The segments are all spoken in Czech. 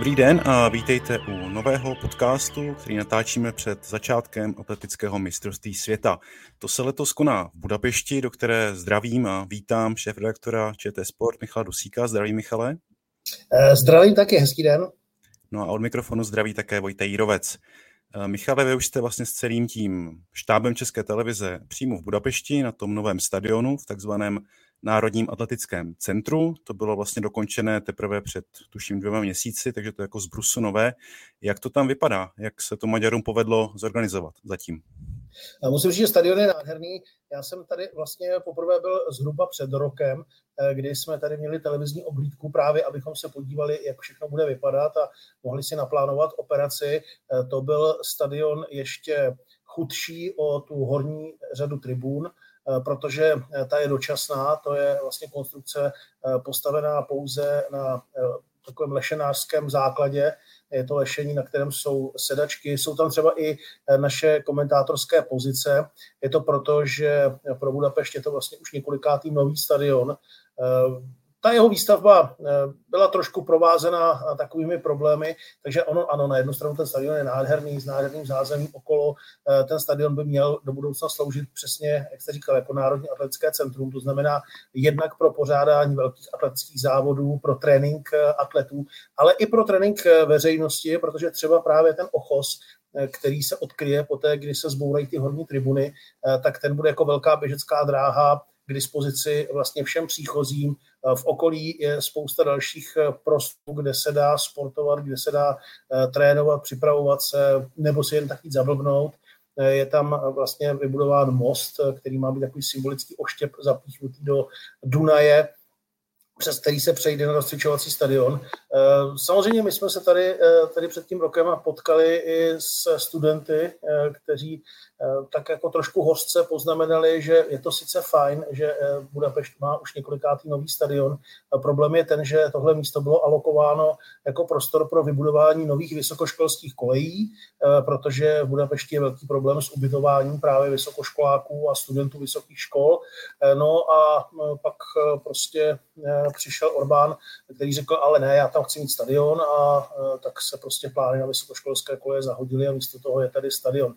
Dobrý den a vítejte u nového podcastu, který natáčíme před začátkem atletického mistrovství světa. To se letos koná v Budapešti, do které zdravím a vítám šéf-redaktora ČT Sport Michala Dusíka. Zdravím, Michale. Eh, zdravím taky, hezký den. No a od mikrofonu zdraví také Vojta Jírovec. Eh, Michale, vy už jste vlastně s celým tím štábem České televize přímo v Budapešti na tom novém stadionu v takzvaném Národním atletickém centru. To bylo vlastně dokončené teprve před, tuším, dvěma měsíci, takže to je jako zbrusu nové. Jak to tam vypadá? Jak se to Maďarům povedlo zorganizovat zatím? Musím říct, že stadion je nádherný. Já jsem tady vlastně poprvé byl zhruba před rokem, eh, kdy jsme tady měli televizní oblídku právě, abychom se podívali, jak všechno bude vypadat a mohli si naplánovat operaci. Eh, to byl stadion ještě chudší o tu horní řadu tribún, protože eh, ta je dočasná, to je vlastně konstrukce eh, postavená pouze na takovém lešenářském základě. Je to lešení, na kterém jsou sedačky, jsou tam třeba i naše komentátorské pozice. Je to proto, že pro Budapešť je to vlastně už několikátý nový stadion ta jeho výstavba eh, byla trošku provázena eh, takovými problémy, takže ono, ano, na jednu stranu ten stadion je nádherný, s nádherným zázemím okolo. Eh, ten stadion by měl do budoucna sloužit přesně, jak jste říkal, jako Národní atletické centrum, to znamená jednak pro pořádání velkých atletických závodů, pro trénink atletů, ale i pro trénink veřejnosti, protože třeba právě ten ochos, který se odkryje poté, kdy se zbourají ty horní tribuny, tak ten bude jako velká běžecká dráha k dispozici vlastně všem příchozím. V okolí je spousta dalších eh, prostorů, kde se dá sportovat, kde se dá eh, trénovat, připravovat se, nebo si jen tak jít zablbnout. Eh, je tam vlastně vybudován most, který má být takový symbolický oštěp zapíchnutý do Dunaje, přes který se přejde na rozcvičovací stadion. Samozřejmě my jsme se tady, tady před tím rokem potkali i s studenty, kteří tak jako trošku hořce poznamenali, že je to sice fajn, že eh, Budapešť má už několikátý nový stadion. Problém je ten, že tohle místo bylo alokováno jako prostor pro vybudování nových vysokoškolských kolejí, eh, protože v Budapešti je velký problém s ubytováním právě vysokoškoláků a studentů vysokých škol. No a pak prostě přišel Orbán, který řekl, ale ne, já tam chci mít stadion a tak se prostě plány na vysokoškolské koleje zahodily a místo toho je tady stadion.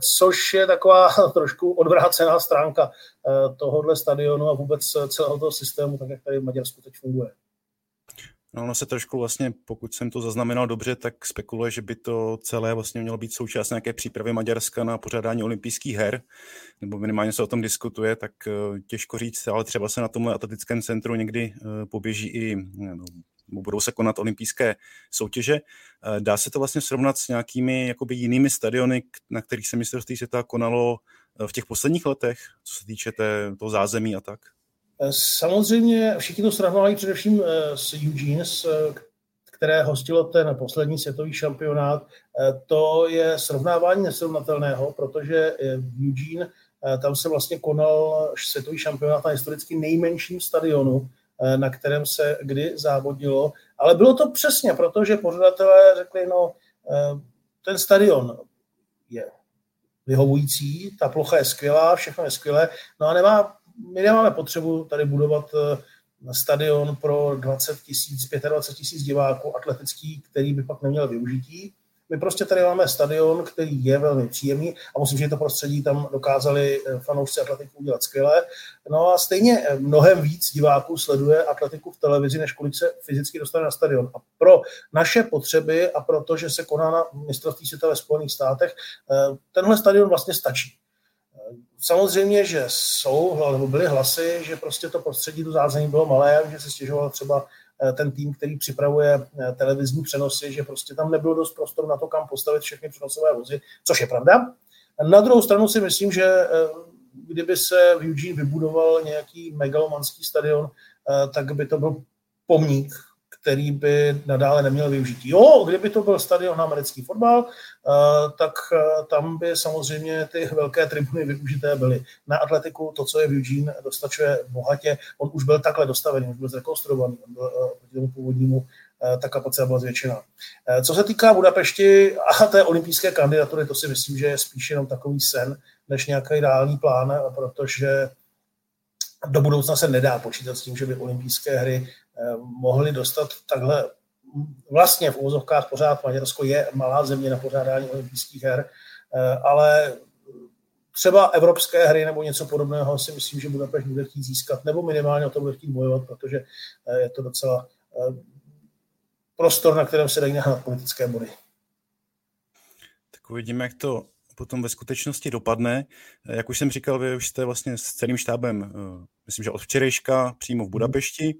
Co což je taková trošku odvrácená stránka eh, tohohle stadionu a vůbec celého toho systému, tak jak tady v Maďarsku teď funguje. No, ono se trošku vlastně, pokud jsem to zaznamenal dobře, tak spekuluje, že by to celé vlastně mělo být součást nějaké přípravy Maďarska na pořádání olympijských her, nebo minimálně se o tom diskutuje, tak eh, těžko říct, ale třeba se na tomhle atletickém centru někdy eh, poběží i no, budou se konat olympijské soutěže. Eh, dá se to vlastně srovnat s nějakými jakoby jinými stadiony, na kterých se mistrovství světa konalo eh, v těch posledních letech, co se týče té, toho zázemí a tak? Eh, samozřejmě všichni to srovnávají především s Eugene, které hostilo ten poslední světový šampionát. To je srovnávání nesrovnatelného, protože v Eugene tam se vlastně konal světový šampionát na historicky nejmenším stadionu, na kterém se kdy závodilo. Ale bylo to přesně, protože pořadatelé řekli, no eh, ten stadion je vyhovující, ta plocha je skvělá, všechno je skvělé, no a nemá, my nemáme potřebu tady budovat eh, stadion pro 20 tisíc, 25 tisíc diváků atletický, který by pak neměl využití. My prostě tady máme stadion, který je velmi příjemný a musím, že to prostředí tam dokázali eh, fanoušci atletiku udělat skvěle. No a stejně eh, mnohem víc diváků sleduje atletiku v televizi, než kolik se fyzicky dostane na stadion. A pro naše potřeby a proto, že se koná na mistrovství světa ve Spojených státech, eh, tenhle stadion vlastně stačí. Samozřejmě, že jsou, nebo byly hlasy, že prostě to prostředí do zázemí bylo malé, že se stěžoval třeba ten tým, který připravuje eh, televizní přenosy, že prostě tam nebylo dost prostoru na to, kam postavit všechny přenosové vozy, což je pravda. Na druhou stranu si myslím, že eh, kdyby se v Eugene vybudoval nějaký megalomanský stadion, tak by to byl pomník který by nadále neměl využití. Jo, kdyby to byl stadion na americký fotbal, eh, tak eh, tam by samozřejmě ty velké tribuny využité byly. Na atletiku to, co je v Eugene, dostačuje bohatě. On už byl takhle dostavený, už byl zrekonstruovaný, on byl eh, proti tomu původnímu ta kapacita byla zvětšená. Co se týká Budapešti a té olympijské kandidatury, to si myslím, že je spíš jenom takový sen, než nějaký reálný plán, protože do budoucna se nedá počítat s tím, že by olympijské hry mohli dostat takhle vlastně v úvozovkách pořád Maďarsko je malá země na pořádání olympijských her, ale třeba evropské hry nebo něco podobného si myslím, že Budapešť bude chtít získat, nebo minimálně o to bude chtít bojovat, protože je to docela prostor, na kterém se dají nahrát politické body. Tak uvidíme, jak to potom ve skutečnosti dopadne. Jak už jsem říkal, vy už jste vlastně s celým štábem, eh, myslím, že od včerejška přímo v mhm. Budapešti.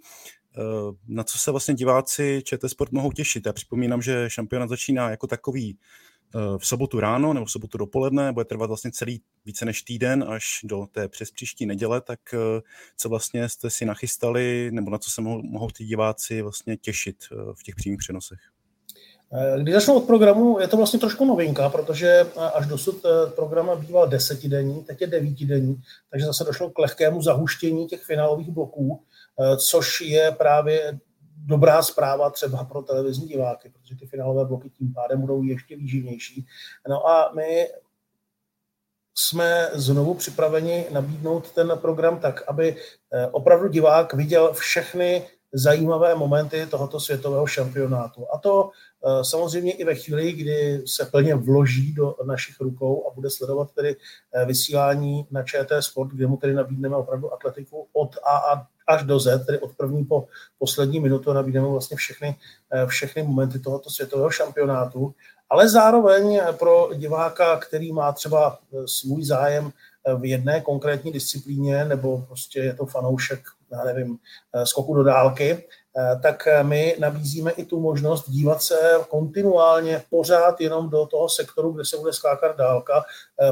Eh, na co se vlastně diváci ČT Sport mohou těšit? Já připomínám, že šampionát začíná jako takový eh, v sobotu ráno nebo v sobotu dopoledne, bude trvat vlastně celý více než týden až do té přes příští neděle, tak co vlastně jste si nachystali nebo na co se mohou, mohou ty diváci vlastně těšit v těch přímých přenosech? Eh, když začnu od programu, je to vlastně trošku novinka, protože eh, až dosud eh, program býval desetidenní, teď je devítidenní, takže zase došlo k lehkému zahuštění těch finálových bloků, což je právě dobrá zpráva třeba pro televizní diváky, protože ty finálové bloky tím pádem budou ještě výživnější. No a my jsme znovu připraveni nabídnout ten program tak, aby opravdu divák viděl všechny zajímavé momenty tohoto světového šampionátu. A to eh, samozřejmě i ve chvíli, kdy se plně vloží do našich rukou a bude sledovat tedy eh, vysílání na ČT Sport, kde mu tedy nabídneme opravdu atletiku od A až do Z, tedy od první po poslední minutu nabídneme vlastně všechny, eh, všechny momenty tohoto světového šampionátu, ale zároveň pro diváka, který má třeba svůj zájem v jedné konkrétní disciplíně, nebo prostě je to fanoušek já nevím, eh, skoku do dálky, eh, tak eh, my nabízíme i tu možnost dívat se kontinuálně pořád jenom do toho sektoru, kde se bude skákat dálka,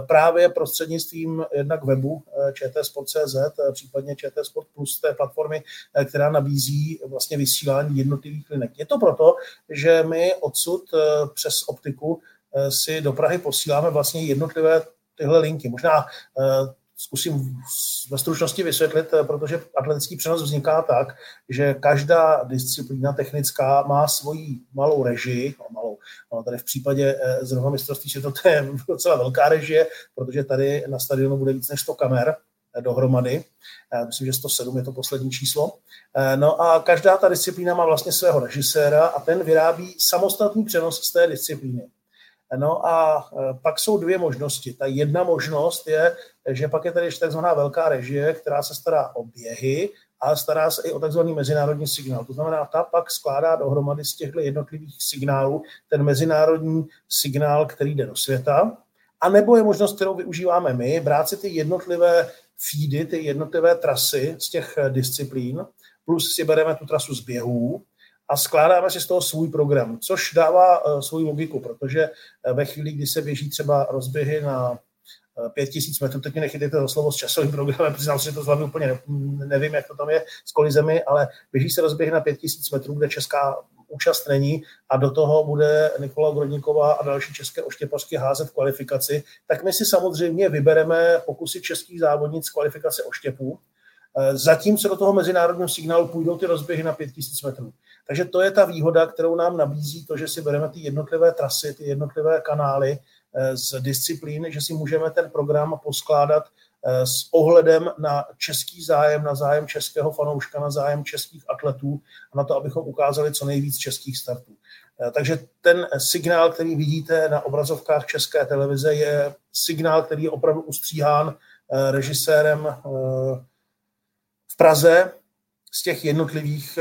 právě prostřednictvím jednak webu čtsport.cz, případně ČT Sport Plus té platformy, která nabízí vlastně vysílání jednotlivých linek. Je to proto, že my odsud přes optiku si do Prahy posíláme vlastně jednotlivé tyhle linky. Možná zkusím ve stručnosti vysvětlit, eh, protože atletický přenos vzniká tak, že každá disciplína technická má svoji malou režii, no malou, no tady v případě eh, zrovna mistrovství světa to je docela velká režie, protože tady na stadionu bude víc než 100 kamer eh, dohromady. Myslím, že 107 je to poslední číslo. No a každá ta disciplína má vlastně svého režiséra a ten vyrábí samostatný přenos z té disciplíny. No a pak jsou dvě možnosti. Ta jedna možnost je, že pak je tady ještě takzvaná velká režie, která se stará o běhy a stará se i o takzvaný mezinárodní signál. To znamená, ta pak skládá dohromady z těchto jednotlivých signálů ten mezinárodní signál, který jde do světa. A nebo je možnost, kterou využíváme my, brát si ty jednotlivé feedy, ty jednotlivé trasy z těch disciplín, plus si bereme tu trasu z běhů, a skládáme si z toho svůj program, což dává uh, svou logiku, protože uh, ve chvíli, kdy se běží třeba rozběhy na 5000 metrů, teď mi nechytejte za slovo s časovým programem, přiznám si, že to z úplně ne, nevím, jak to tam je s kolizemi, ale běží se rozběhy na 5000 metrů, kde česká účast není a do toho bude Nikola Grodníková a další české oštěpařky házet kvalifikaci, tak my si samozřejmě vybereme pokusy českých závodnic kvalifikace oštěpů, zatímco do toho mezinárodního signálu půjdou ty rozběhy na 5000 metrů. Takže to je ta výhoda, kterou nám nabízí to, že si bereme ty jednotlivé trasy, ty jednotlivé kanály. eh, z disciplín, že si můžeme ten program poskládat eh, s ohledem na český zájem, na zájem českého fanouška, na zájem českých atletů a na to, abychom ukázali co nejvíc českých startů. Eh, takže ten signál, který vidíte na obrazovkách české televize, je signál, který je opravdu ustříhán režisérem v Praze z těch jednotlivých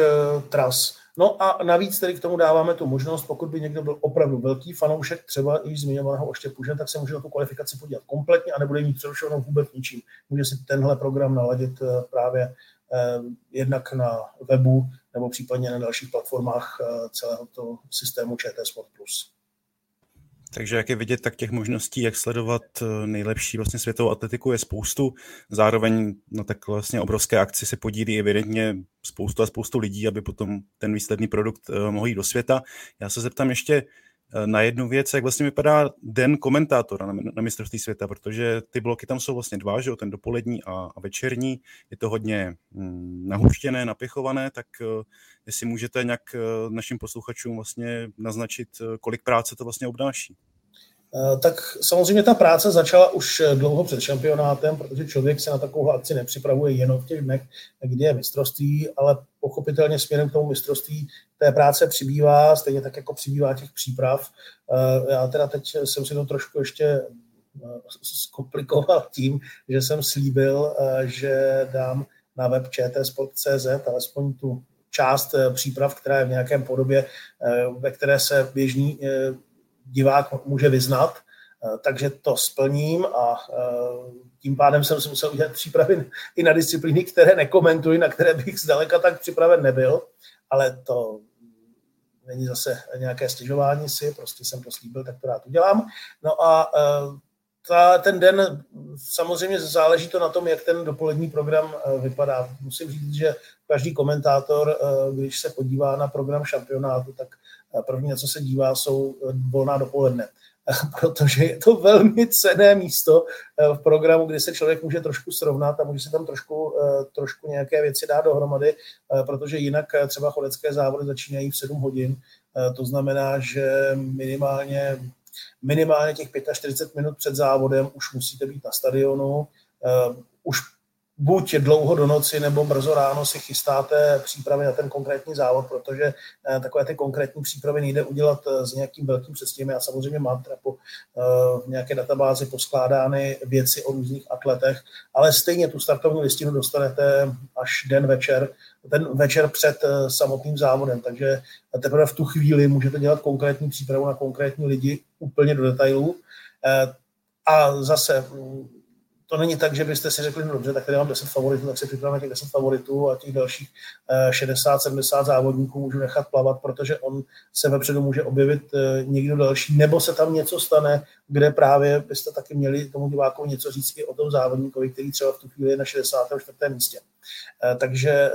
tras. No a navíc tedy k tomu dáváme tu možnost, pokud by někdo byl opravdu velký fanoušek třeba i zmiňovaného oštěpuže, tak se může na tu kvalifikaci podívat kompletně a nebude mít přerušenou vůbec ničím. Může si tenhle program naladit eh, právě eh, jednak na webu nebo případně na dalších platformách eh, celého toho systému ČT Sport+. Plus. Takže jak je vidět, tak těch možností, jak sledovat eh, nejlepší vlastně světovou atletiku je spoustu. Zároveň na tak vlastně obrovské akci se podílí evidentně spoustu a spoustu lidí, aby potom ten výsledný produkt eh, mohl jít do světa. Já se zeptám ještě na jednu věc, jak vlastně vypadá den komentátora na, na mistrovství světa, protože ty bloky tam jsou vlastně dva, že jo, ten dopolední a, a večerní. Je to hodně hm, nahuštěné, napěchované, tak jestli můžete nějak našim posluchačům vlastně naznačit, kolik práce to vlastně obnáší. Eh, tak samozřejmě ta práce začala už eh, dlouho před šampionátem, protože člověk se na takovou akci nepřipravuje jenom v těch dnech, kdy je mistrovství, ale pochopitelně směrem k tomu mistrovství té práce přibývá, stejně tak jako přibývá těch příprav. Eh, já teda teď jsem si to trošku ještě zkomplikoval tím, že jsem slíbil, že dám na web čtsport.cz alespoň tu část příprav, která je v nějakém podobě, ve které se běžný divák může vyznat, eh, takže to splním a eh, tím pádem jsem si musel udělat přípravy i na disciplíny, které nekomentuji, na které bych zdaleka tak připraven nebyl, ale to není zase nějaké stěžování si, prostě jsem to slíbil, tak to rád udělám. No a eh, ta, ten den, samozřejmě záleží to na tom, jak ten dopolední program vypadá. Musím říct, že každý komentátor, když se podívá na program šampionátu, tak První, na co se dívá, jsou eh, volná dopoledne, protože je to velmi cené místo eh, v programu, kdy se člověk může trošku srovnat a může se tam trošku, eh, trošku nějaké věci dát dohromady, protože jinak třeba chodecké závody začínají v 7 hodin. To znamená, že minimálně, minimálně těch 45 minut před závodem už musíte být na stadionu. Už buď dlouho do noci nebo brzo ráno si chystáte přípravy na ten konkrétní závod, protože eh, takové ty konkrétní přípravy nejde udělat eh, s nějakým velkým předstihem. Já samozřejmě mám teda po eh, v nějaké databázi poskládány věci o různých atletech, ale stejně tu startovní listinu dostanete až den večer, ten večer před samotným závodem, takže teprve v tu chvíli můžete dělat konkrétní přípravu na konkrétní lidi úplně do detailů. A zase to není tak, že byste si řekli, no dobře, tak tady mám 10 favoritů, tak si připravíme těch 10 favoritů a těch dalších 60-70 eh, závodníků můžu nechat plavat, protože on se vepředu může objevit eh, někdo další, nebo se tam něco stane, kde právě byste taky měli tomu divákovi něco říct i o tom závodníkovi, který třeba v tu chvíli je na 64. místě. Eh, takže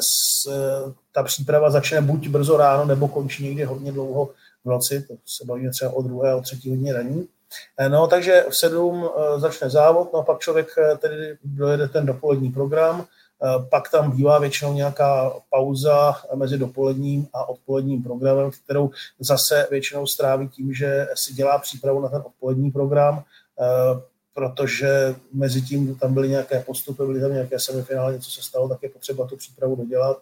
ta příprava začne buď brzo ráno, nebo končí někdy hodně dlouho v noci, to se bavíme třeba o druhé, o třetí hodině raní. Eh, no, takže v sedm eh, začne závod, no a pak člověk eh, tedy dojede ten dopolední program, pak tam bývá většinou nějaká pauza mezi dopoledním a odpoledním programem, kterou zase většinou stráví tím, že si dělá přípravu na ten odpolední program, protože mezi tím tam byly nějaké postupy, byly tam nějaké semifinále, něco se stalo, tak je potřeba tu přípravu dodělat.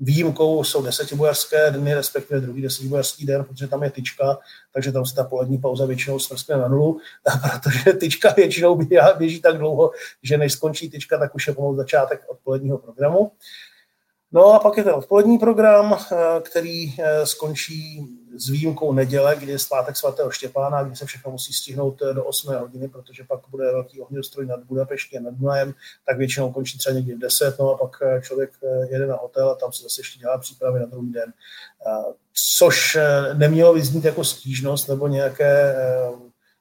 Výjimkou jsou desetibojařské dny, respektive druhý desetibojařský den, protože tam je tyčka, takže tam se ta polední pauza většinou smrskne na nulu, protože tyčka většinou běží tak dlouho, že než skončí tyčka, tak už je pomalu začátek odpoledního programu. No a pak je ten odpolední program, eh, který eh, skončí s výjimkou neděle, kdy je svátek svatého Štěpána, kdy se všechno musí stihnout eh, do 8 hodiny, protože pak bude velký ohňostroj nad Budapeští a nad Dunajem, tak většinou končí třeba někdy v 10, no a pak člověk jede na hotel a tam se zase ještě dělá přípravy na druhý den. Což nemělo vyznít jako stížnost nebo nějaké,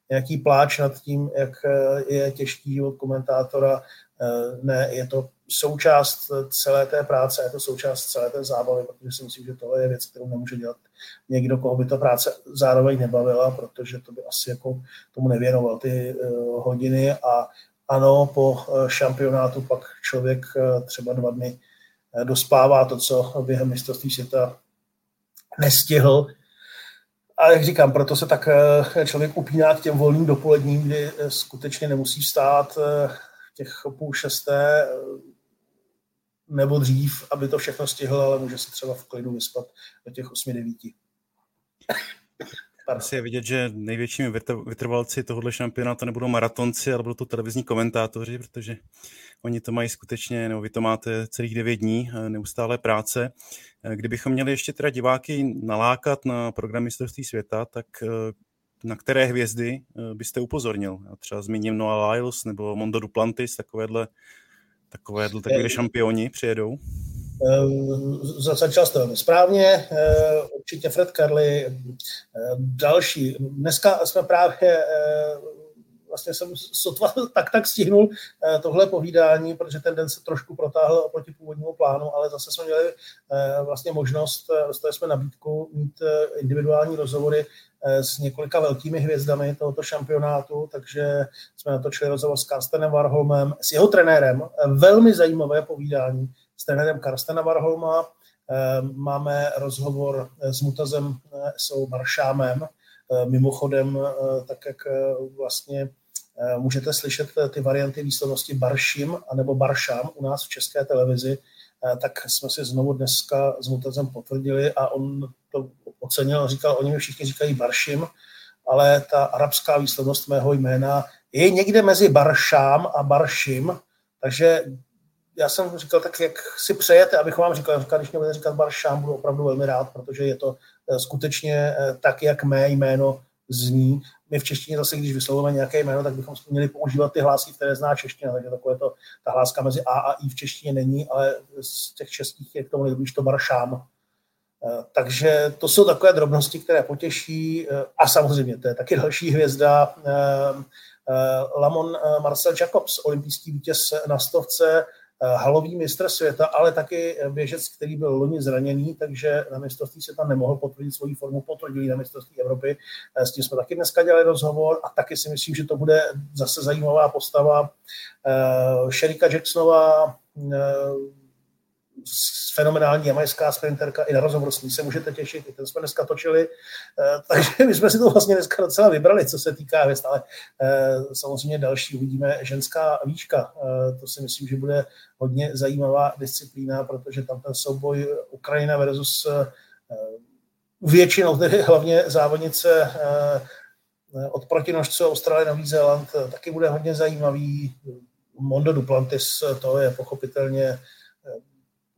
nějaký pláč nad tím, jak je těžký život komentátora. Ne, je to součást celé té práce, je to součást celé té zábavy, protože si myslím, že tohle je věc, kterou nemůže dělat někdo, koho by ta práce zároveň nebavila, protože to by asi jako tomu nevěnoval ty uh, hodiny a ano, po uh, šampionátu pak člověk uh, třeba dva dny dospává to, co během mistrovství světa nestihl. A jak říkám, proto se tak člověk upíná k těm volným dopoledním, kdy skutečně nemusí vstát těch půl šesté, nebo dřív, aby to všechno stihl, ale může se třeba v klidu vyspat do těch 8-9. Asi je vidět, že největšími vytrvalci tohohle šampionátu nebudou maratonci, ale budou to televizní komentátoři, protože oni to mají skutečně, nebo vy to máte celých 9 dní, eh, neustále práce. Eh, kdybychom měli ještě teda diváky nalákat na program mistrovství světa, tak eh, na které hvězdy byste upozornil? Já třeba zmíním Noah Lyles nebo Mondo Duplantis, takovéhle Takové, takové šampioni přijedou? Začal jste velmi správně, eh, určitě Fred Carly, eh, další. Dneska jsme právě eh, vlastně jsem sotva tak tak stihnul tohle povídání, protože ten den se trošku protáhl oproti původnímu plánu, ale zase jsme měli vlastně možnost, dostali jsme nabídku mít individuální rozhovory Eh, s několika velkými hvězdami tohoto šampionátu, takže jsme natočili rozhovor s Karstenem Warholmem, s jeho trenérem, eh, velmi zajímavé povídání s trenérem Karstena Warholma, eh, máme rozhovor s Mutazem S.O. Maršámem, Mimochodem, tak jak vlastně můžete slyšet ty varianty výslovnosti Baršim anebo Baršám u nás v české televizi, tak jsme si znovu dneska s Mutazem potvrdili a on to ocenil, říkal, oni mi všichni říkají Baršim, ale ta arabská výslovnost mého jména je někde mezi Baršám a Baršim, takže já jsem říkal, tak jak si přejete, abych vám říkal, říkal když mě bude říkat Baršám, budu opravdu velmi rád, protože je to eh, skutečně eh, tak, jak mé jméno zní. My v češtině zase, když vyslovujeme nějaké jméno, tak bychom měli používat ty hlásky, které zná čeština, takže takové to, ta hláska mezi A a I v češtině není, ale z těch českých je k tomu nejblíž to Baršám. Eh, takže to jsou takové drobnosti, které potěší a samozřejmě to je taky další hvězda Lamon Marcel Jacobs, olympijský vítěz na stovce, Eh, halový mistr světa, ale taky běžec, který byl loni zraněný, takže na mistrovství světa nemohl potvrdit svoji formu, potvrdili na mistrovství Evropy. Eh, s tím jsme taky dneska dělali rozhovor a taky si myslím, že to bude zase zajímavá postava. Eh, Sherika Jacksonová, fenomenální jamajská sprinterka, i na rozhovor s ní se můžete těšit, i ten jsme dneska točili, eh, takže my jsme si to vlastně dneska docela vybrali, co se týká hvězd, ale eh, samozřejmě další uvidíme ženská výška, eh, to si myslím, že bude hodně zajímavá disciplína, protože tam ten souboj Ukrajina versus většinou tedy hlavně závodnice od protinožců Austrálie, Nový Zéland taky bude hodně zajímavý. Mondo Duplantis, to je pochopitelně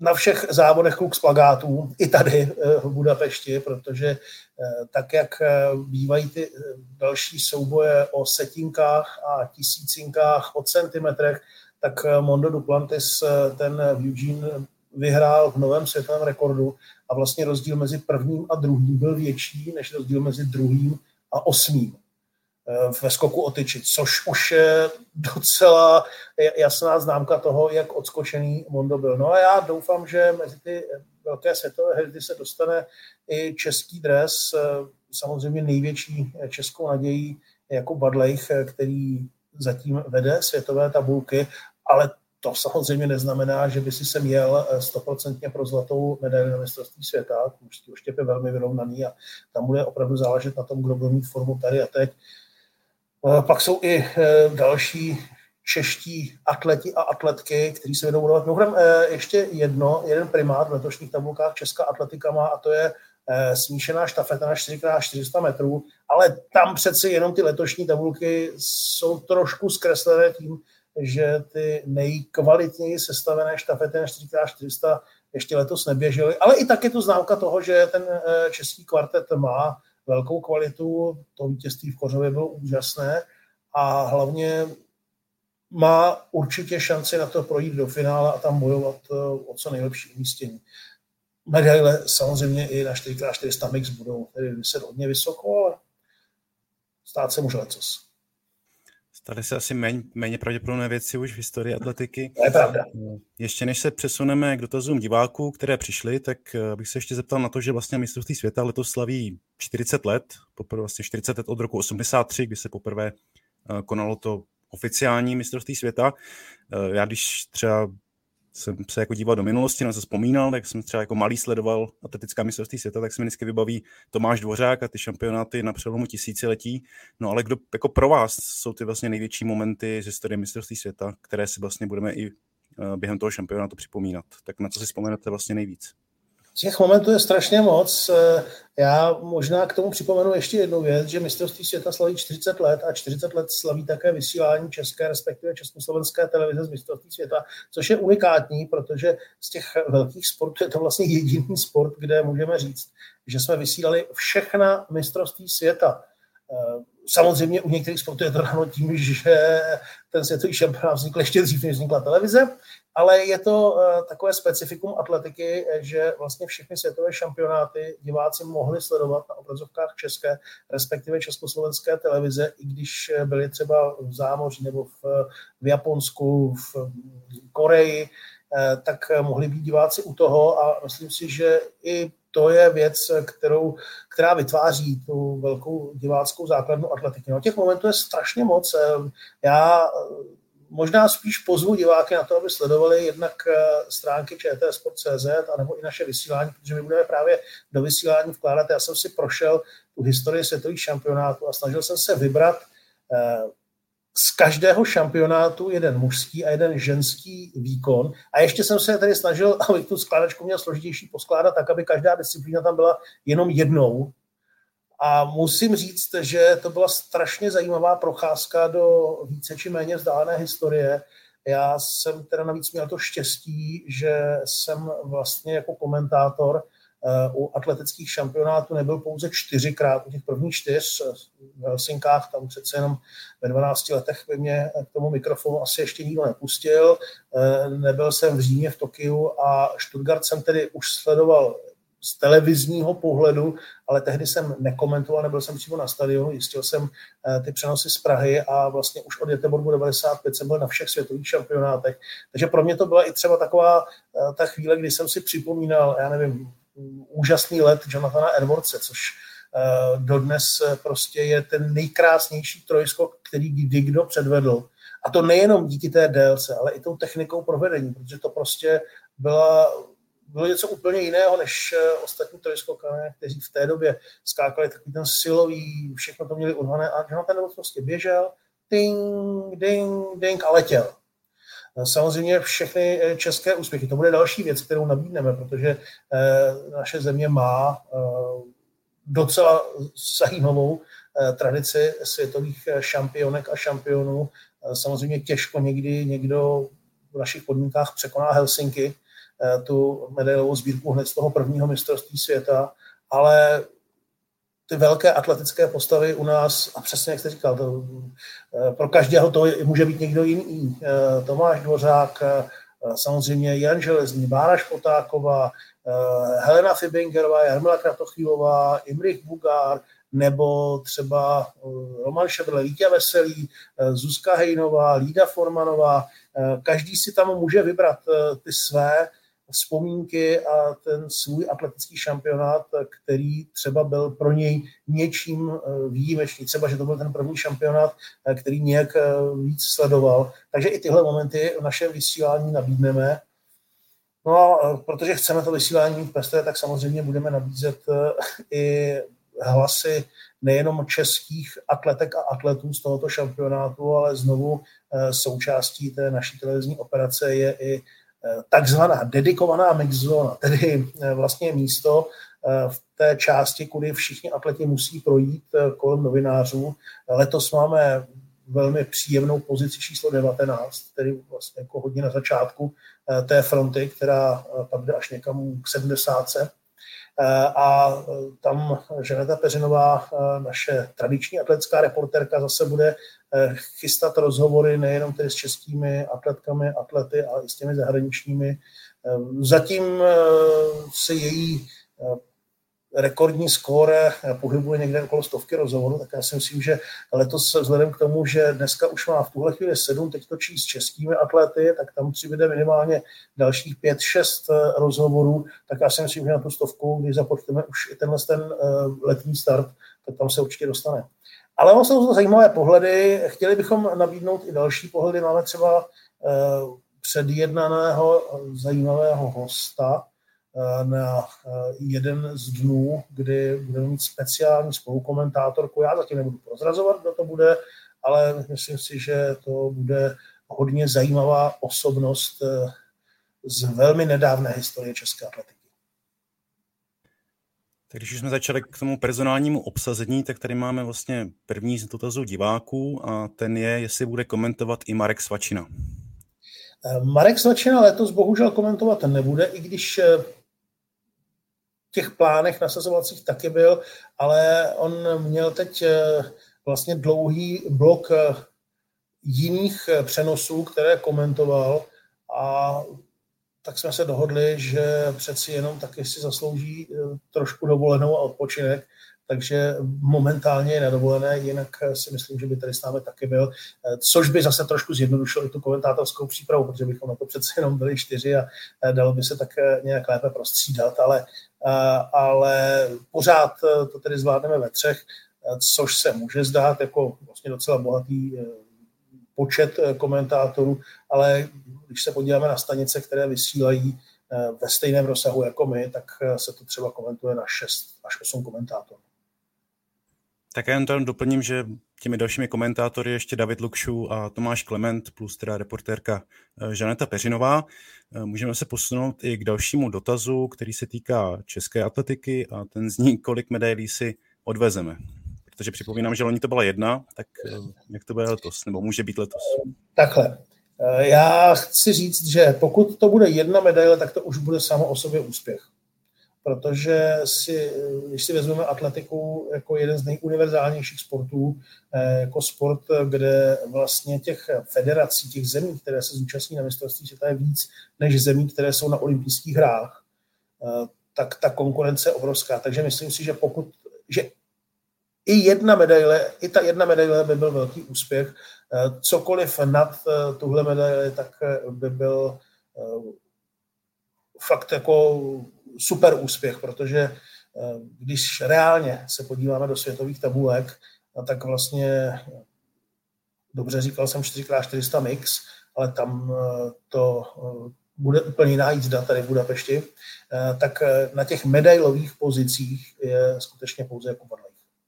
na všech závodech kluk z plagátů, i tady eh, v Budapešti, protože eh, tak, jak eh, bývají ty další souboje o setinkách a tisícinkách, o centimetrech, tak Mondo Duplantis ten Eugene vyhrál v novém světovém rekordu a vlastně rozdíl mezi prvním a druhým byl větší než rozdíl mezi druhým a osmým. Eh, ve skoku o tyči, což už je docela jasná známka toho, jak odskočený Mondo byl. No a já doufám, že mezi ty velké světové hvězdy se dostane i český dres, eh, samozřejmě největší českou nadějí jako Badlejch, eh, který zatím vede světové tabulky, ale to samozřejmě neznamená, že by si sem jel stoprocentně pro zlatou medaili na mistrovství světa. Mužský oštěp je velmi vyrovnaný a tam bude opravdu záležet na tom, kdo bude mít formu tady a teď. Pak jsou i e, další čeští atleti a atletky, kteří se vedou budovat. Mimochodem e, ještě jedno, jeden primát v letošních tabulkách Česká atletika má a to je smíšená štafeta na 4x400 metrů, ale tam přeci jenom ty letošní tabulky jsou trošku zkreslené tím, že ty nejkvalitněji sestavené štafety na 4x400 ještě letos neběžely, ale i tak je to známka toho, že ten český kvartet má velkou kvalitu, to vítězství v Kořově bylo úžasné a hlavně má určitě šanci na to projít do finále a tam bojovat eh, o co nejlepší umístění. Medaile samozřejmě i na 4x400 mix budou tedy vyset hodně vysoko, ale stát se může lecos. Staly se asi méně, méně pravděpodobné věci už v historii atletiky. To je pravda. Ještě než se přesuneme k dotazům diváků, které přišly, tak eh, bych se ještě zeptal na to, že vlastně mistrovství světa letos slaví 40 let, poprvé vlastně 40 let od roku 83, kdy se poprvé eh, konalo to oficiální mistrovství světa. Eh, já když třeba jsem se jako díval do minulosti, na se vzpomínal, tak jsem třeba jako malý sledoval atletická mistrovství světa, tak se mi vždycky vybaví Tomáš Dvořák a ty šampionáty na přelomu tisíciletí. No ale kdo jako pro vás jsou ty vlastně největší momenty z historie mistrovství světa, které si vlastně budeme i eh, během toho šampionátu připomínat? Tak na co si vzpomenete vlastně nejvíc? Těch momentů je strašně moc. Eh, já možná k tomu připomenu ještě jednu věc, že mistrovství světa slaví 40 let a 40 let slaví také vysílání české, respektive československé televize z mistrovství světa, což je unikátní, protože z těch velkých sportů je to vlastně jediný sport, kde můžeme říct, že jsme vysílali všechna mistrovství světa. Eh, samozřejmě u některých sportů je to dáno tím, že ten světový šampionát vznikl ještě dřív, než vznikla televize, ale je to uh, takové specifikum atletiky, že vlastně všechny světové šampionáty diváci mohli sledovat na obrazovkách české, respektive československé televize, i když byli třeba v zámoří nebo v, v Japonsku, v Koreji, uh, tak mohli být diváci u toho a myslím si, že i to je věc, kterou, která vytváří tu velkou diváckou základnu atletiky. No, těch momentů je strašně moc. Já možná spíš pozvu diváky na to, aby sledovali jednak stránky čtsport.cz a nebo i naše vysílání, protože my budeme právě do vysílání vkládat. Já jsem si prošel tu historii světových šampionátů a snažil jsem se vybrat z každého šampionátu jeden mužský a jeden ženský výkon. A ještě jsem se tady snažil, aby tu skládačku měl složitější poskládat, tak aby každá disciplína tam byla jenom jednou. A musím říct, že to byla strašně zajímavá procházka do více či méně vzdálené historie. Já jsem teda navíc měl to štěstí, že jsem vlastně jako komentátor Eh, u atletických šampionátů nebyl pouze čtyřikrát, u těch prvních čtyř eh, v Helsinkách, tam přece jenom ve 12 letech by mě k tomu mikrofonu asi ještě nikdo nepustil. Eh, nebyl jsem v Římě, v Tokiu a Stuttgart jsem tedy už sledoval z televizního pohledu, ale tehdy jsem nekomentoval, nebyl jsem přímo na stadionu, jistil jsem ty přenosy z Prahy a vlastně už od Jeteborgu 95 jsem byl na všech světových šampionátech. Takže pro mě to byla i třeba taková ta chvíle, kdy jsem si připomínal, já nevím, úžasný let Jonathana Edwardse, což eh, dodnes eh, prostě je ten nejkrásnější trojskok, který kdy kdo předvedl. A to nejenom díky té délce, ale i tou technikou provedení, protože to prostě byla, bylo něco úplně jiného než eh, ostatní trojskokané, kteří v té době skákali takový ten silový, všechno to měli odhané a Jonathan Edwards prostě běžel, ding, ding, ding a letěl. Samozřejmě všechny eh, české úspěchy. To bude další věc, kterou nabídneme, protože eh, naše země má eh, docela zajímavou tradici světových šampionek a šampionů. Samozřejmě těžko někdy někdo v našich podmínkách překoná Helsinky, tu medailovou sbírku hned z toho prvního mistrovství světa, ale ty velké atletické postavy u nás, a přesně jak jste říkal, to, eh, pro každého to může být někdo jiný. Eh, Tomáš Dvořák, eh, samozřejmě Jan Železný, Bára Špotáková, Helena Fibingerová, Jarmila Kratochvílová, Imrich Bugár, nebo třeba Roman Šebrle, Vítě Veselý, Zuzka Hejnová, Lída Formanová. Každý si tam může vybrat ty své vzpomínky a ten svůj atletický šampionát, který třeba byl pro něj něčím eh, výjimečný. Třeba, že to byl ten první šampionát, eh, který nějak eh, víc sledoval. Takže i tyhle momenty v našem vysílání nabídneme. No a protože chceme to vysílání mít pestré, tak samozřejmě budeme nabízet i hlasy nejenom českých atletek a atletů z tohoto šampionátu, ale znovu součástí té naší televizní operace je i takzvaná dedikovaná mixzona, tedy eh, vlastně místo eh, v té části, kudy všichni atleti musí projít eh, kolem novinářů. Letos máme velmi příjemnou pozici číslo 19, tedy vlastně jako hodně na začátku té fronty, která pak jde až někam k 70. A tam Ženeta Peřinová, naše tradiční atletická reporterka, zase bude Eh, chystat rozhovory nejenom tedy s českými atletkami, atlety, ale i s těmi zahraničními. Eh, zatím eh, se její rekordní skóre pohybuje někde okolo stovky rozhovorů, tak já si myslím, že letos vzhledem k tomu, že dneska už má v tuhle chvíli sedm, teď točí s českými atlety, tak tam přibude minimálně dalších pět, šest rozhovorů, tak já si myslím, že na tu stovku, když započteme už i tenhle ten letní start, tak tam se určitě dostane. Ale ono jsou to zajímavé pohledy. Chtěli bychom nabídnout i další pohledy. Máme třeba eh, předjednaného zajímavého hosta eh, na eh, jeden z dnů, kdy budeme mít speciální spolukomentátorku. Já zatím nebudu prozrazovat, kdo to bude, ale myslím si, že to bude hodně zajímavá osobnost z velmi nedávné historie České atletiky. Tak když už jsme začali k tomu personálnímu obsazení, tak tady máme vlastně první z dotazů diváků a ten je, jestli bude komentovat i Marek Svačina. Eh, Marek Svačina letos bohužel komentovat nebude, i když eh, těch plánech nasazovacích taky byl, ale on měl teď eh, vlastně dlouhý blok jiných přenosů, které komentoval a tak jsme se dohodli, že přeci jenom taky si zaslouží eh, trošku dovolenou a odpočinek, takže momentálně je nedovolené, jinak eh, si myslím, že by tady s námi taky byl, eh, což by zase trošku zjednodušilo i tu komentátorskou přípravu, protože bychom na to přece jenom byli čtyři a dalo by se tak nějak lépe prostřídat, ale, ale pořád to tedy zvládneme ve třech, což se může zdát jako vlastně docela bohatý počet komentátorů, ale když se podíváme na stanice, které vysílají ve stejném rozsahu jako my, tak se to třeba komentuje na 6 až 8 komentátorů. Tak já jen to doplním, že těmi dalšími komentátory ještě David Lukšu a Tomáš Klement plus teda reportérka eh, Žaneta Peřinová. Eh, můžeme se posunout i k dalšímu dotazu, který se týká české atletiky a ten zní, kolik medailí si odvezeme. Protože připomínám, že loni to byla jedna, tak eh, jak to bude letos, nebo může být letos? Takhle. Já chci říct, že pokud to bude jedna medaile, tak to už bude samo o sobě úspěch protože si, když si vezmeme atletiku jako jeden z nejuniverzálnějších sportů, eh, jako sport, kde vlastně těch federací, těch zemí, které se zúčastní na mistrovství světa je víc než zemí, které jsou na olympijských hrách, eh, tak ta konkurence je obrovská. Takže myslím si, že pokud, že i jedna medaile, i ta jedna medaile by byl velký úspěch. Eh, cokoliv nad tuhle medaili, tak by byl fakt jako super úspěch, protože eh, když reálně se podíváme do světových tabulek, no tak vlastně, dobře říkal jsem 4x400 mix, ale tam eh, to eh, bude úplně jiná jízda tady v Budapešti, tak na těch medailových pozicích je skutečně pouze jako Van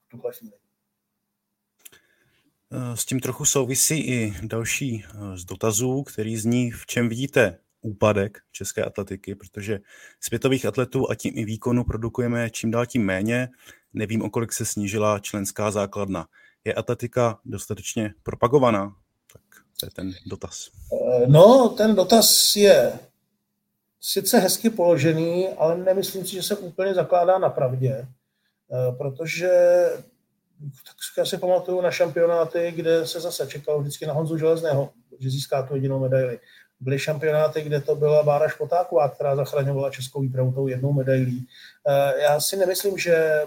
v tuhle chvíli. S tím trochu souvisí i další z dotazů, který zní, v čem vidíte úpadek české atletiky, protože světových atletů a tím i výkonu produkujeme čím dál tím méně. Nevím, o kolik se snížila členská základna. Je atletika dostatečně propagovaná? Tak to je ten dotaz. Eh, no, ten dotaz je sice hezky položený, ale nemyslím si, že se úplně zakládá na pravdě, eh, protože tak si pamatuju na šampionáty, kde se zase čekalo vždycky na Honzu Železného, že získá tu jedinou medaili. Byly šampionáty, kde to byla Bára Špotáková, která zachraňovala českou výpravu tou jednou medailí. Eh, já si nemyslím, že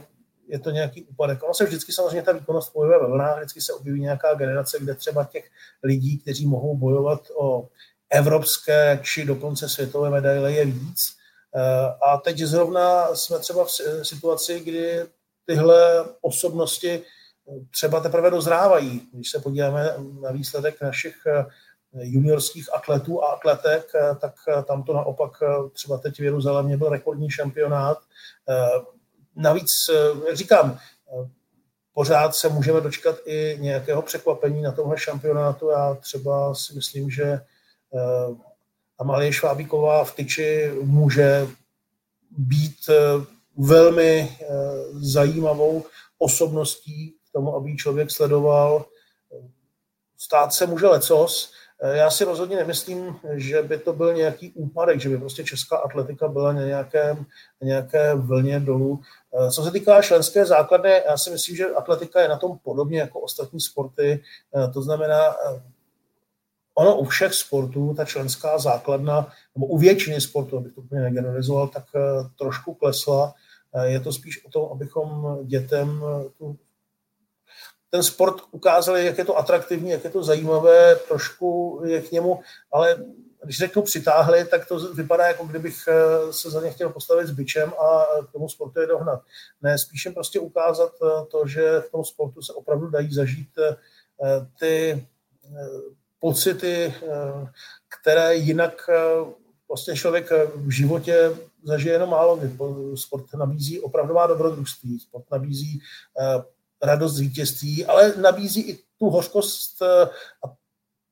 je to nějaký úpadek. Ono se vždycky samozřejmě ta výkonnost pohybuje ve vlnách, vždycky se objeví nějaká generace, kde třeba těch lidí, kteří mohou bojovat o evropské či dokonce světové medaile je víc. Eh, a teď zrovna jsme třeba v situaci, kdy tyhle osobnosti třeba teprve dozrávají. Když se podíváme na výsledek našich juniorských atletů a atletek, eh, tak eh, tam to naopak eh, třeba teď v Jeruzalémě byl rekordní šampionát. Navíc, jak říkám, pořád se můžeme dočkat i nějakého překvapení na tomhle šampionátu. Já třeba si myslím, že Amalie Švábíková v tyči může být velmi zajímavou osobností k tomu, aby člověk sledoval. Stát se může lecos, já si rozhodně nemyslím, že by to byl nějaký úpadek, že by prostě česká atletika byla na nějaké, nějaké vlně dolů. Eh, co se týká členské základny, já si myslím, že atletika je na tom podobně jako ostatní sporty. Eh, to znamená, ono u všech sportů, ta členská základna, nebo u většiny sportů, abych to úplně negeneralizoval, tak trošku klesla. Je to spíš o tom, abychom dětem tu ten sport ukázali, jak je to atraktivní, jak je to zajímavé, trošku je k němu, ale když řeknu přitáhli, tak to vypadá, jako kdybych eh, se za ně chtěl postavit s bičem a k tomu sportu je dohnat. Ne, spíše prostě ukázat eh, to, že v tom sportu se opravdu dají zažít eh, ty pocity, které jinak vlastně člověk v životě zažije jenom málo. Sport nabízí opravdová dobrodružství, sport nabízí radost z vítězství, ale nabízí i tu hořkost eh, a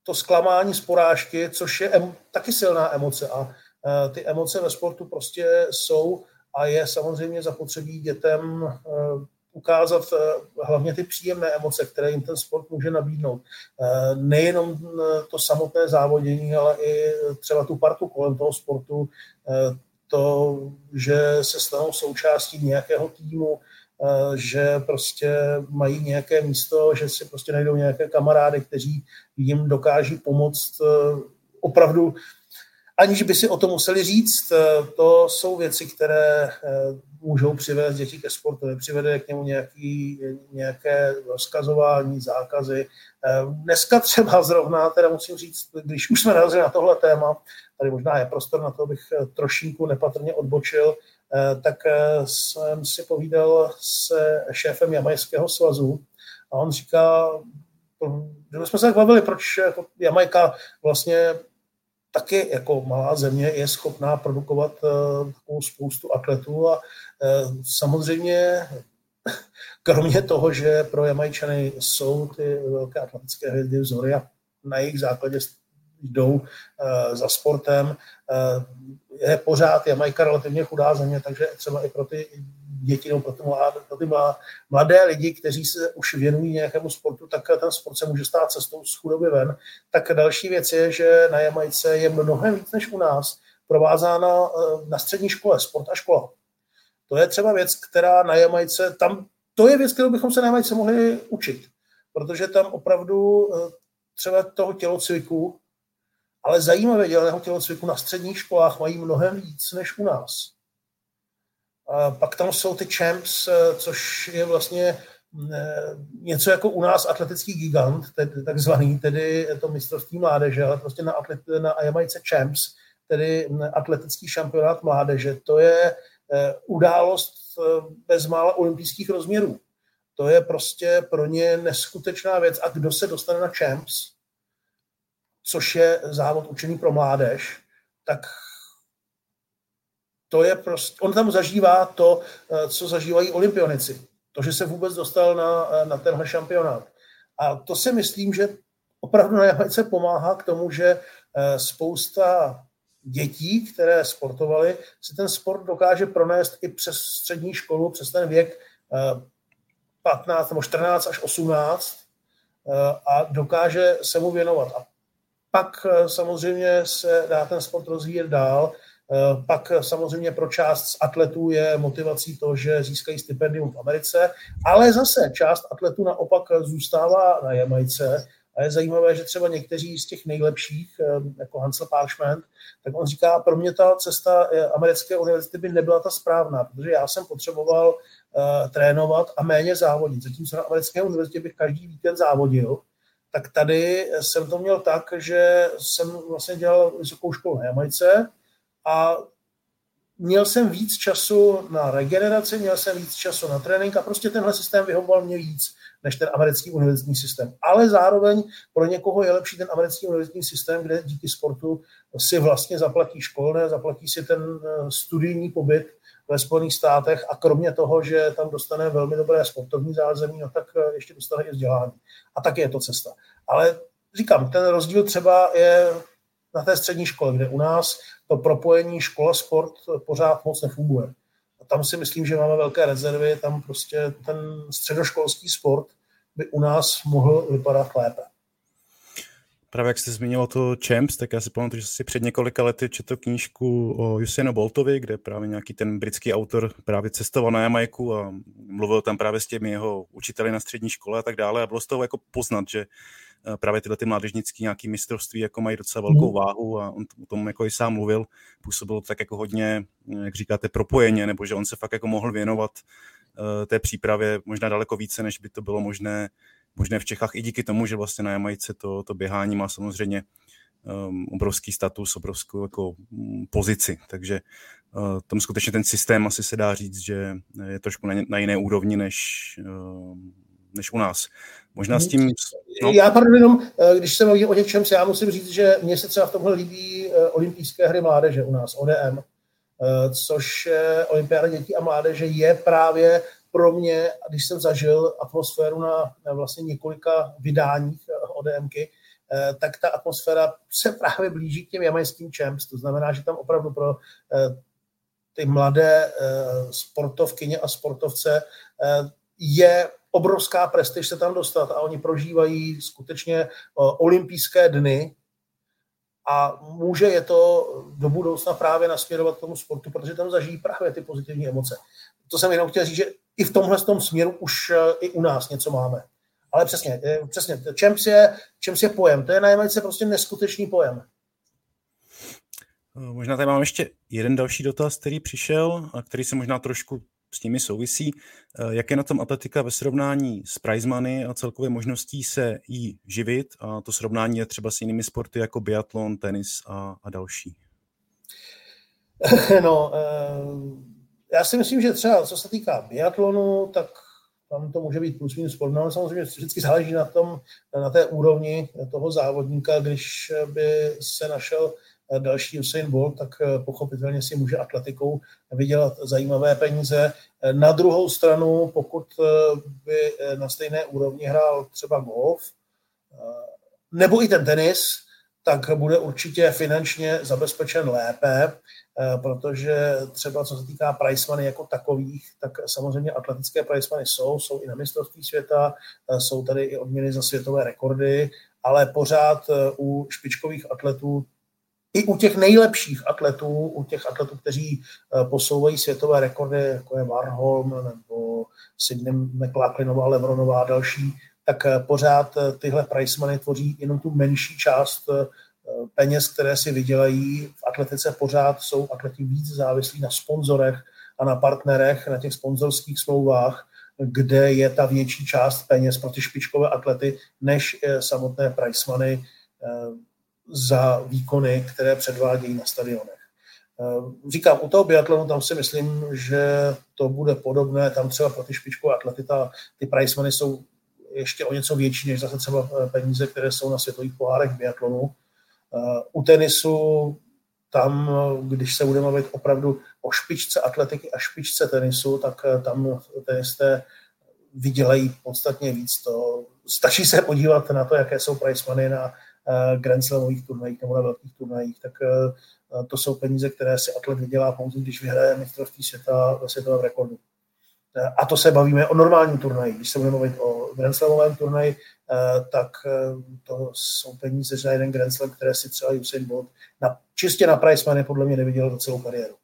to zklamání z porážky, což je em, taky silná emoce a eh, ty emoce ve sportu prostě jsou a je samozřejmě zapotřebí dětem eh, ukázat hlavně ty příjemné emoce, které jim ten sport může nabídnout. Nejenom to samotné závodění, ale i třeba tu partu kolem toho sportu, to, že se stanou součástí nějakého týmu, že prostě mají nějaké místo, že si prostě najdou nějaké kamarády, kteří jim dokáží pomoct eh, opravdu, aniž by si o to museli říct. Eh, to jsou věci, které můžou přivést děti ke sportu. Nepřivede k němu nějaký, nějaké rozkazování, zákazy. Dneska třeba zrovna, teda musím říct, když už jsme narazili na tohle téma, tady možná je prostor na to, abych trošinku nepatrně odbočil, Eh, tak eh, jsem si povídal se šéfem Jamajského svazu a on říká, jsme se tak bavili, proč jako Jamaika vlastně taky jako malá země je schopná produkovat takovou spoustu atletů a samozřejmě kromě toho, že pro Jamajčany jsou ty velké atletické hvězdy vzory a na jejich základě jdou za sportem, je pořád Jamajka relativně chudá země, takže třeba i pro ty děti nebo pro ty, mladé, pro ty mladé lidi, kteří se už věnují nějakému sportu, tak ten sport se může stát cestou z chudoby ven. Tak další věc je, že na Jamajce je mnohem víc než u nás provázána eh, na střední škole, sport a škola. To je třeba věc, která na Jamajce, tam, to je věc, kterou bychom se na Jamajce mohli učit, protože tam opravdu eh, třeba toho tělocviku, ale zajímavé děleného tělocviku na středních školách mají mnohem víc než u nás. A pak tam jsou ty champs, eh, což je vlastně eh, něco jako u nás atletický gigant, tedy, takzvaný, tedy to mistrovství mládeže, ale prostě na, atlet, na Jamajce champs, tedy atletický šampionát mládeže. To je eh, událost bezmála olympijských rozměrů. To je prostě pro ně neskutečná věc. A kdo se dostane na champs, což je závod učený pro mládež, tak to je prostě, on tam zažívá to, eh, co zažívají olympionici. To, že se vůbec dostal na, eh, na tenhle šampionát. A to si myslím, že opravdu na Jamajce pomáhá k tomu, že eh, spousta dětí, které sportovaly, si ten sport dokáže pronést i přes střední školu, přes ten věk 15 nebo 14 až 18 a dokáže se mu věnovat. A pak samozřejmě se dá ten sport rozvíjet dál. Eh, pak samozřejmě pro část z atletů je motivací to, že získají stipendium v Americe, ale zase část atletů naopak zůstává na Jamajce. A je zajímavé, že třeba někteří z těch nejlepších, eh, jako Hansel Parchment, tak on říká, pro mě ta cesta eh, americké univerzity by nebyla ta správná, protože já jsem potřeboval uh, trénovat a méně závodit. Zatímco na americké univerzitě bych každý víkend závodil, tak tady jsem to měl tak, že jsem vlastně dělal vysokou školu na Jamajce, a měl jsem víc času na regeneraci, měl jsem víc času na trénink a prostě tenhle systém vyhovoval mě víc než ten americký univerzitní systém. Ale zároveň pro někoho je lepší ten americký univerzitní systém, kde díky sportu si vlastně zaplatí školné, zaplatí si ten eh, studijní pobyt ve Spojených státech a kromě toho, že tam dostane velmi dobré sportovní zázemí, no tak eh, ještě dostane i vzdělání. A tak je to cesta. Ale říkám, ten rozdíl třeba je na té střední škole, kde u nás to propojení škola-sport pořád moc nefunguje. A tam si myslím, že máme velké rezervy, tam prostě ten středoškolský sport by u nás mohl vypadat lépe. Právě jak jste zmiňoval to Champs, tak já si pamatuju, že si před několika lety četl knížku o Usainu Boltovi, kde právě nějaký ten britský autor právě cestoval na Jamajku a mluvil tam právě s těmi jeho učiteli na střední škole a tak dále a bylo z toho jako poznat, že Eh, právě tyhle ty mládežnické nějaké mistrovství jako mají docela velkou mhm. váhu a on o tom jako i sám mluvil, působilo tak jako hodně, eh, jak říkáte, propojeně, nebo že on se fakt jako mohl věnovat uh, té přípravě možná daleko více, než by to bylo možné, možné v Čechách, i díky tomu, že vlastně na Jamajce to, to běhání má samozřejmě um, obrovský status, obrovskou jako um, pozici, takže uh, tam skutečně ten systém asi se dá říct, že je trošku na, na jiné úrovni, než, uh, než u nás. Možná s tím... No. Já pardon, jenom, eh, když se mluví o něčem, já musím říct, že mně se třeba v tomhle líbí eh, olympijské hry mládeže u nás, ODM, eh, což olympiáda dětí a mládeže je právě pro mě, když jsem zažil atmosféru na, na vlastně několika vydáních ODMky, tak ta atmosféra se právě blíží k těm jamajským champs. To znamená, že tam opravdu pro ty mladé sportovkyně a sportovce je obrovská prestiž se tam dostat a oni prožívají skutečně olympijské dny a může je to do budoucna právě nasměrovat k tomu sportu, protože tam zažijí právě ty pozitivní emoce. To jsem jenom chtěl říct, že i v tomhle tom směru už e, i u nás něco máme. Ale přesně, e, přesně, Champs je, Champs je pojem, to je najméně prostě neskutečný pojem. Možná tady mám ještě jeden další dotaz, který přišel a který se možná trošku s nimi souvisí. Eh, jak je na tom atletika ve srovnání s prize money a celkově možností se jí živit? A to srovnání je třeba s jinými sporty jako biatlon, tenis a, a další. No, eh, já si myslím, že třeba co se týká biatlonu, tak tam to může být plus minus podobné, ale samozřejmě vždycky záleží na, tom, na té úrovni toho závodníka, když by se našel další Usain Bolt, tak pochopitelně si může atletikou vydělat zajímavé peníze. Na druhou stranu, pokud by na stejné úrovni hrál třeba golf, nebo i ten tenis, tak bude určitě finančně zabezpečen lépe, eh, protože třeba co se týká price money jako takových, tak samozřejmě atletické price money jsou, jsou i na mistrovství světa, eh, jsou tady i odměny za světové rekordy, ale pořád eh, u špičkových atletů i u těch nejlepších atletů, u těch atletů, kteří posouvají světové rekordy, jako je Warholm nebo Sidney McLaughlinová, Lebronová a další, tak eh, pořád eh, tyhle price money tvoří jenom tu menší část eh, peněz, které si vydělají. V atletice pořád jsou atleti víc závislí na sponzorech a na partnerech, na těch sponzorských smlouvách, kde je ta větší část peněz pro ty špičkové atlety, než samotné price money za výkony, které předvádějí na stadionech. Říkám, u toho biatlonu tam si myslím, že to bude podobné, tam třeba pro ty špičkové atlety ta, ty price money jsou ještě o něco větší než zase třeba eh, peníze, které jsou na světových pohárech biatlonu. Eh, u tenisu tam, když se budeme mluvit opravdu o špičce atletiky a špičce tenisu, tak eh, tam tenisté vydělají podstatně víc. To stačí se podívat na to, jaké jsou price money na Grand Slamových turnajích nebo na velkých turnajích, tak to jsou peníze, které si atlet vydělá pouze, když vyhraje mistrovství světa ve světovém rekordu. A to se bavíme o normálním turnaji. Když se budeme mluvit o Grand Slamovém turnaji, eh, tak eh, to jsou peníze za jeden Grand Slam, které si třeba Usain Bolt na, čistě na price money podle mě neviděl za celou kariéru.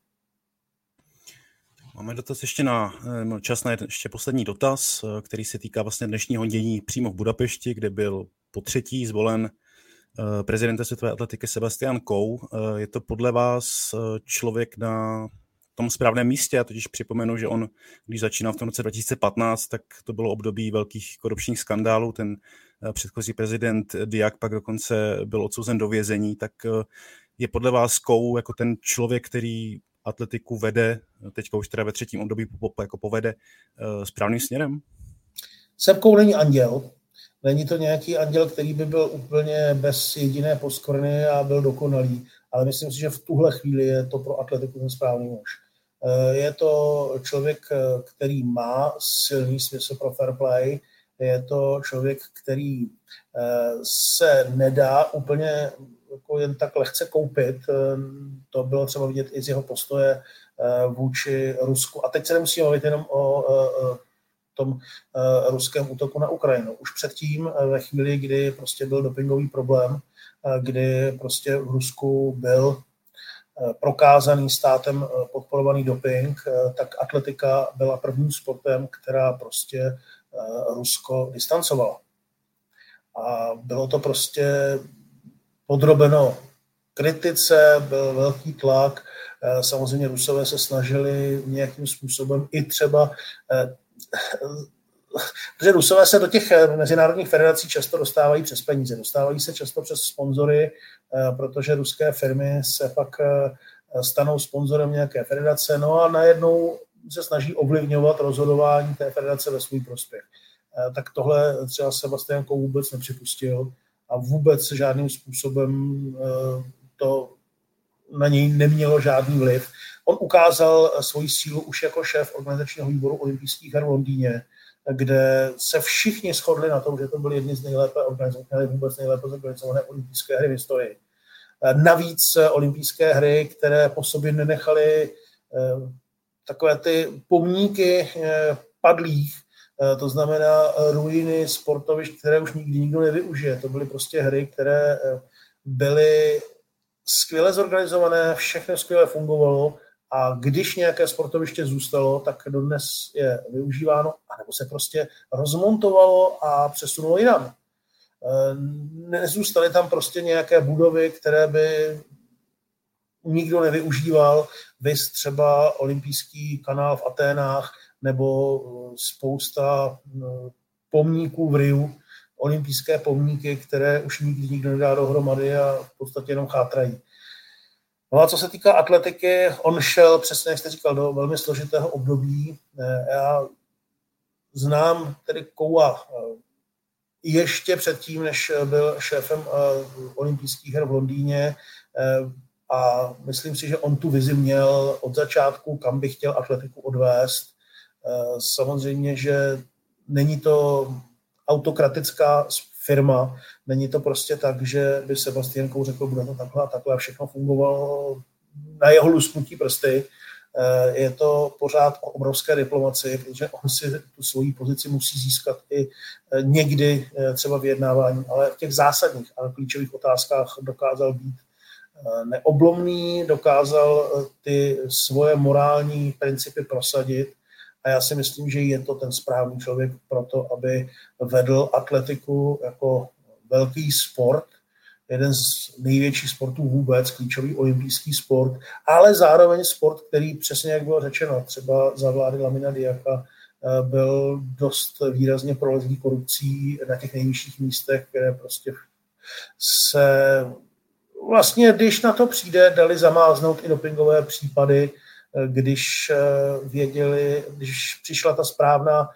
Máme dotaz ještě na eh, čas na ještě poslední dotaz, který se týká vlastně dnešního dění přímo v Budapešti, kde byl po třetí zvolen prezidenta světové atletiky Sebastian Kou. Je to podle vás člověk na tom správném místě. Já totiž připomenu, že on, když začínal v tom roce 2015, tak to bylo období velkých korupčních skandálů. Ten eh, předchozí prezident Diak pak dokonce byl odsouzen do vězení. Tak eh, je podle vás Kou jako ten člověk, který atletiku vede, teďka už teda ve třetím období jako povede eh, správným směrem? Sebkou není anděl, Není to nějaký anděl, který by byl úplně bez jediné poskvrny a byl dokonalý, ale myslím si, že v tuhle chvíli je to pro atletiku ten správný muž. Eh, je to člověk, eh, který má silný smysl pro fair play, je to člověk, který eh, se nedá úplně jako jen tak lehce koupit. To bylo třeba vidět i z jeho postoje vůči Rusku. A teď se nemusíme mluvit jenom o tom ruském útoku na Ukrajinu. Už předtím, ve chvíli, kdy prostě byl dopingový problém, kdy prostě v Rusku byl prokázaný státem eh, podporovaný doping, eh, tak atletika byla prvním sportem, která prostě Rusko distancovala. A bylo to prostě podrobeno kritice, byl velký tlak. Samozřejmě Rusové se snažili nějakým způsobem i třeba protože Rusové se do těch eh, mezinárodních federací často dostávají přes peníze, dostávají se často přes sponzory, eh, protože ruské firmy se pak eh, stanou sponzorem nějaké federace, no a najednou se snaží ovlivňovat rozhodování té federace ve svůj prospěch. Tak tohle třeba Sebastian Kou vůbec nepřipustil a vůbec žádným způsobem to na něj nemělo žádný vliv. On ukázal svoji sílu už jako šéf organizačního výboru olympijských her v Londýně, kde se všichni shodli na tom, že to byly jedny z nejlépe organizované, vůbec nejlépe zorganizované olympijské hry v historii. Navíc olympijské hry, které po sobě nenechaly eh, takové ty pomníky eh, padlých, eh, to znamená ruiny sportovišť, které už nikdy nikdo nevyužije. To byly prostě hry, které byly skvěle zorganizované, všechno skvěle fungovalo a když nějaké sportoviště zůstalo, tak dodnes je využíváno, anebo se prostě rozmontovalo a přesunulo jinam. E, nezůstaly tam prostě nějaké budovy, které by nikdo nevyužíval, vys třeba olympijský kanál v Aténách nebo spousta e, pomníků v Riu, olympijské pomníky, které už nikdy nikdo nedá dohromady a v podstatě jenom chátrají. No a co se týká atletiky, on šel přesně, jak jste říkal, do velmi složitého období. Já znám tedy Koua ještě předtím, než byl šéfem olympijských her v Londýně a myslím si, že on tu vizi měl od začátku, kam by chtěl atletiku odvést. Samozřejmě, že není to autokratická firma, není to prostě tak, že by Sebastian Kou řekl, bude to takhle a takhle a všechno fungovalo na jeho lusknutí prsty. Eh, je to pořád o obrovské diplomaci, protože on si tu svoji pozici musí získat i eh, někdy eh, třeba vyjednávání, ale v těch zásadních a klíčových otázkách dokázal být neoblomný, dokázal ty svoje morální principy prosadit a já si myslím, že je to ten správný člověk pro to, aby vedl atletiku jako velký sport, jeden z největších sportů vůbec, klíčový olympijský sport, ale zároveň sport, který přesně jak bylo řečeno, třeba za vlády Lamina Diaka eh, byl dost výrazně prolezlý korupcí na těch nejvyšších místech, které prostě se vlastně, když na to přijde, dali zamáznout i dopingové případy, když eh, věděli, když přišla ta správná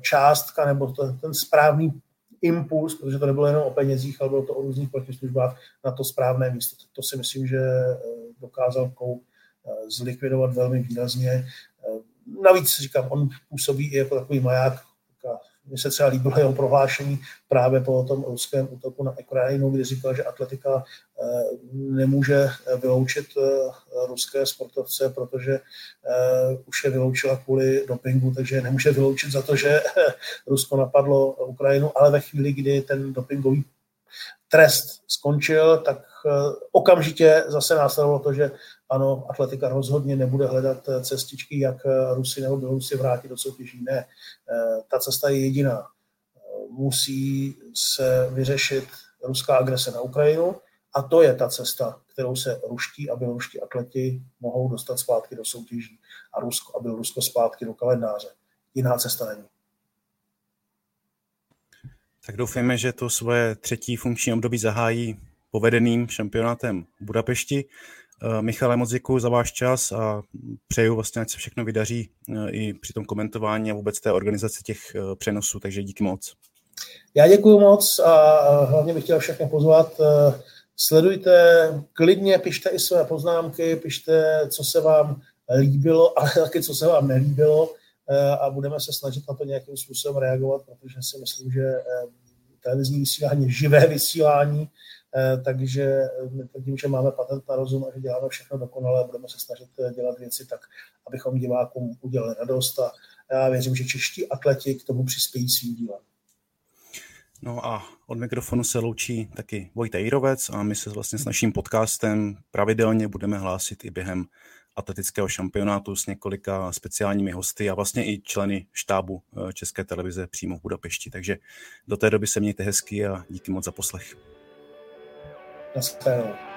částka nebo ten správný impuls, protože to nebylo jenom o penězích, ale bylo to o různých protislužbách na to správné místo. To si myslím, že eh, dokázal Kou eh, zlikvidovat velmi výrazně. Eh, navíc říkám, on působí i jako takový maják mně se třeba líbilo jeho prohlášení právě po tom ruském útoku na Ukrajinu, kdy říkal, že atletika eh, nemůže vyloučit eh, ruské sportovce, protože eh, už je vyloučila kvůli dopingu, takže nemůže vyloučit za to, že Rusko napadlo Ukrajinu, ale ve chvíli, kdy ten dopingový trest skončil, tak okamžitě zase následovalo to, že ano, atletika rozhodně nebude hledat eh, cestičky, jak eh, Rusy nebo Bělorusy vrátit do soutěží. Ne, eh, ta cesta je jediná. Musí se vyřešit ruská agrese na Ukrajinu a to je ta cesta, kterou se ruští a běloruští atleti mohou dostat zpátky do soutěží a Rusko a Bělorusko zpátky do kalendáře. Jiná cesta není. Tak doufejme, že to svoje třetí funkční období zahájí povedeným šampionátem v Budapešti. Eh, Michale, moc děkuji za váš čas a přeju vlastně, ať se všechno vydaří eh, i při tom komentování a vůbec té organizaci těch eh, přenosů, takže díky moc. Já děkuji moc a hlavně bych chtěl všechny pozvat. Sledujte, klidně pište i své poznámky, pište, co se vám líbilo, ale taky, co se vám nelíbilo a budeme se snažit na to nějakým způsobem reagovat, protože si myslím, že televizní vysílání, živé vysílání Eh, takže tvrdím, že máme patent na rozum a že děláme všechno dokonale a budeme se snažit eh, dělat věci tak, abychom divákům udělali radost a já věřím, že čeští atleti k tomu přispějí svým dílem. No a od mikrofonu se loučí taky Vojta Jirovec a my se vlastně s naším podcastem pravidelně budeme hlásit i během atletického šampionátu s několika speciálními hosty a vlastně i členy štábu eh, České televize přímo v Budapešti. Takže do té doby se mějte hezky a díky moc za poslech. That's fair.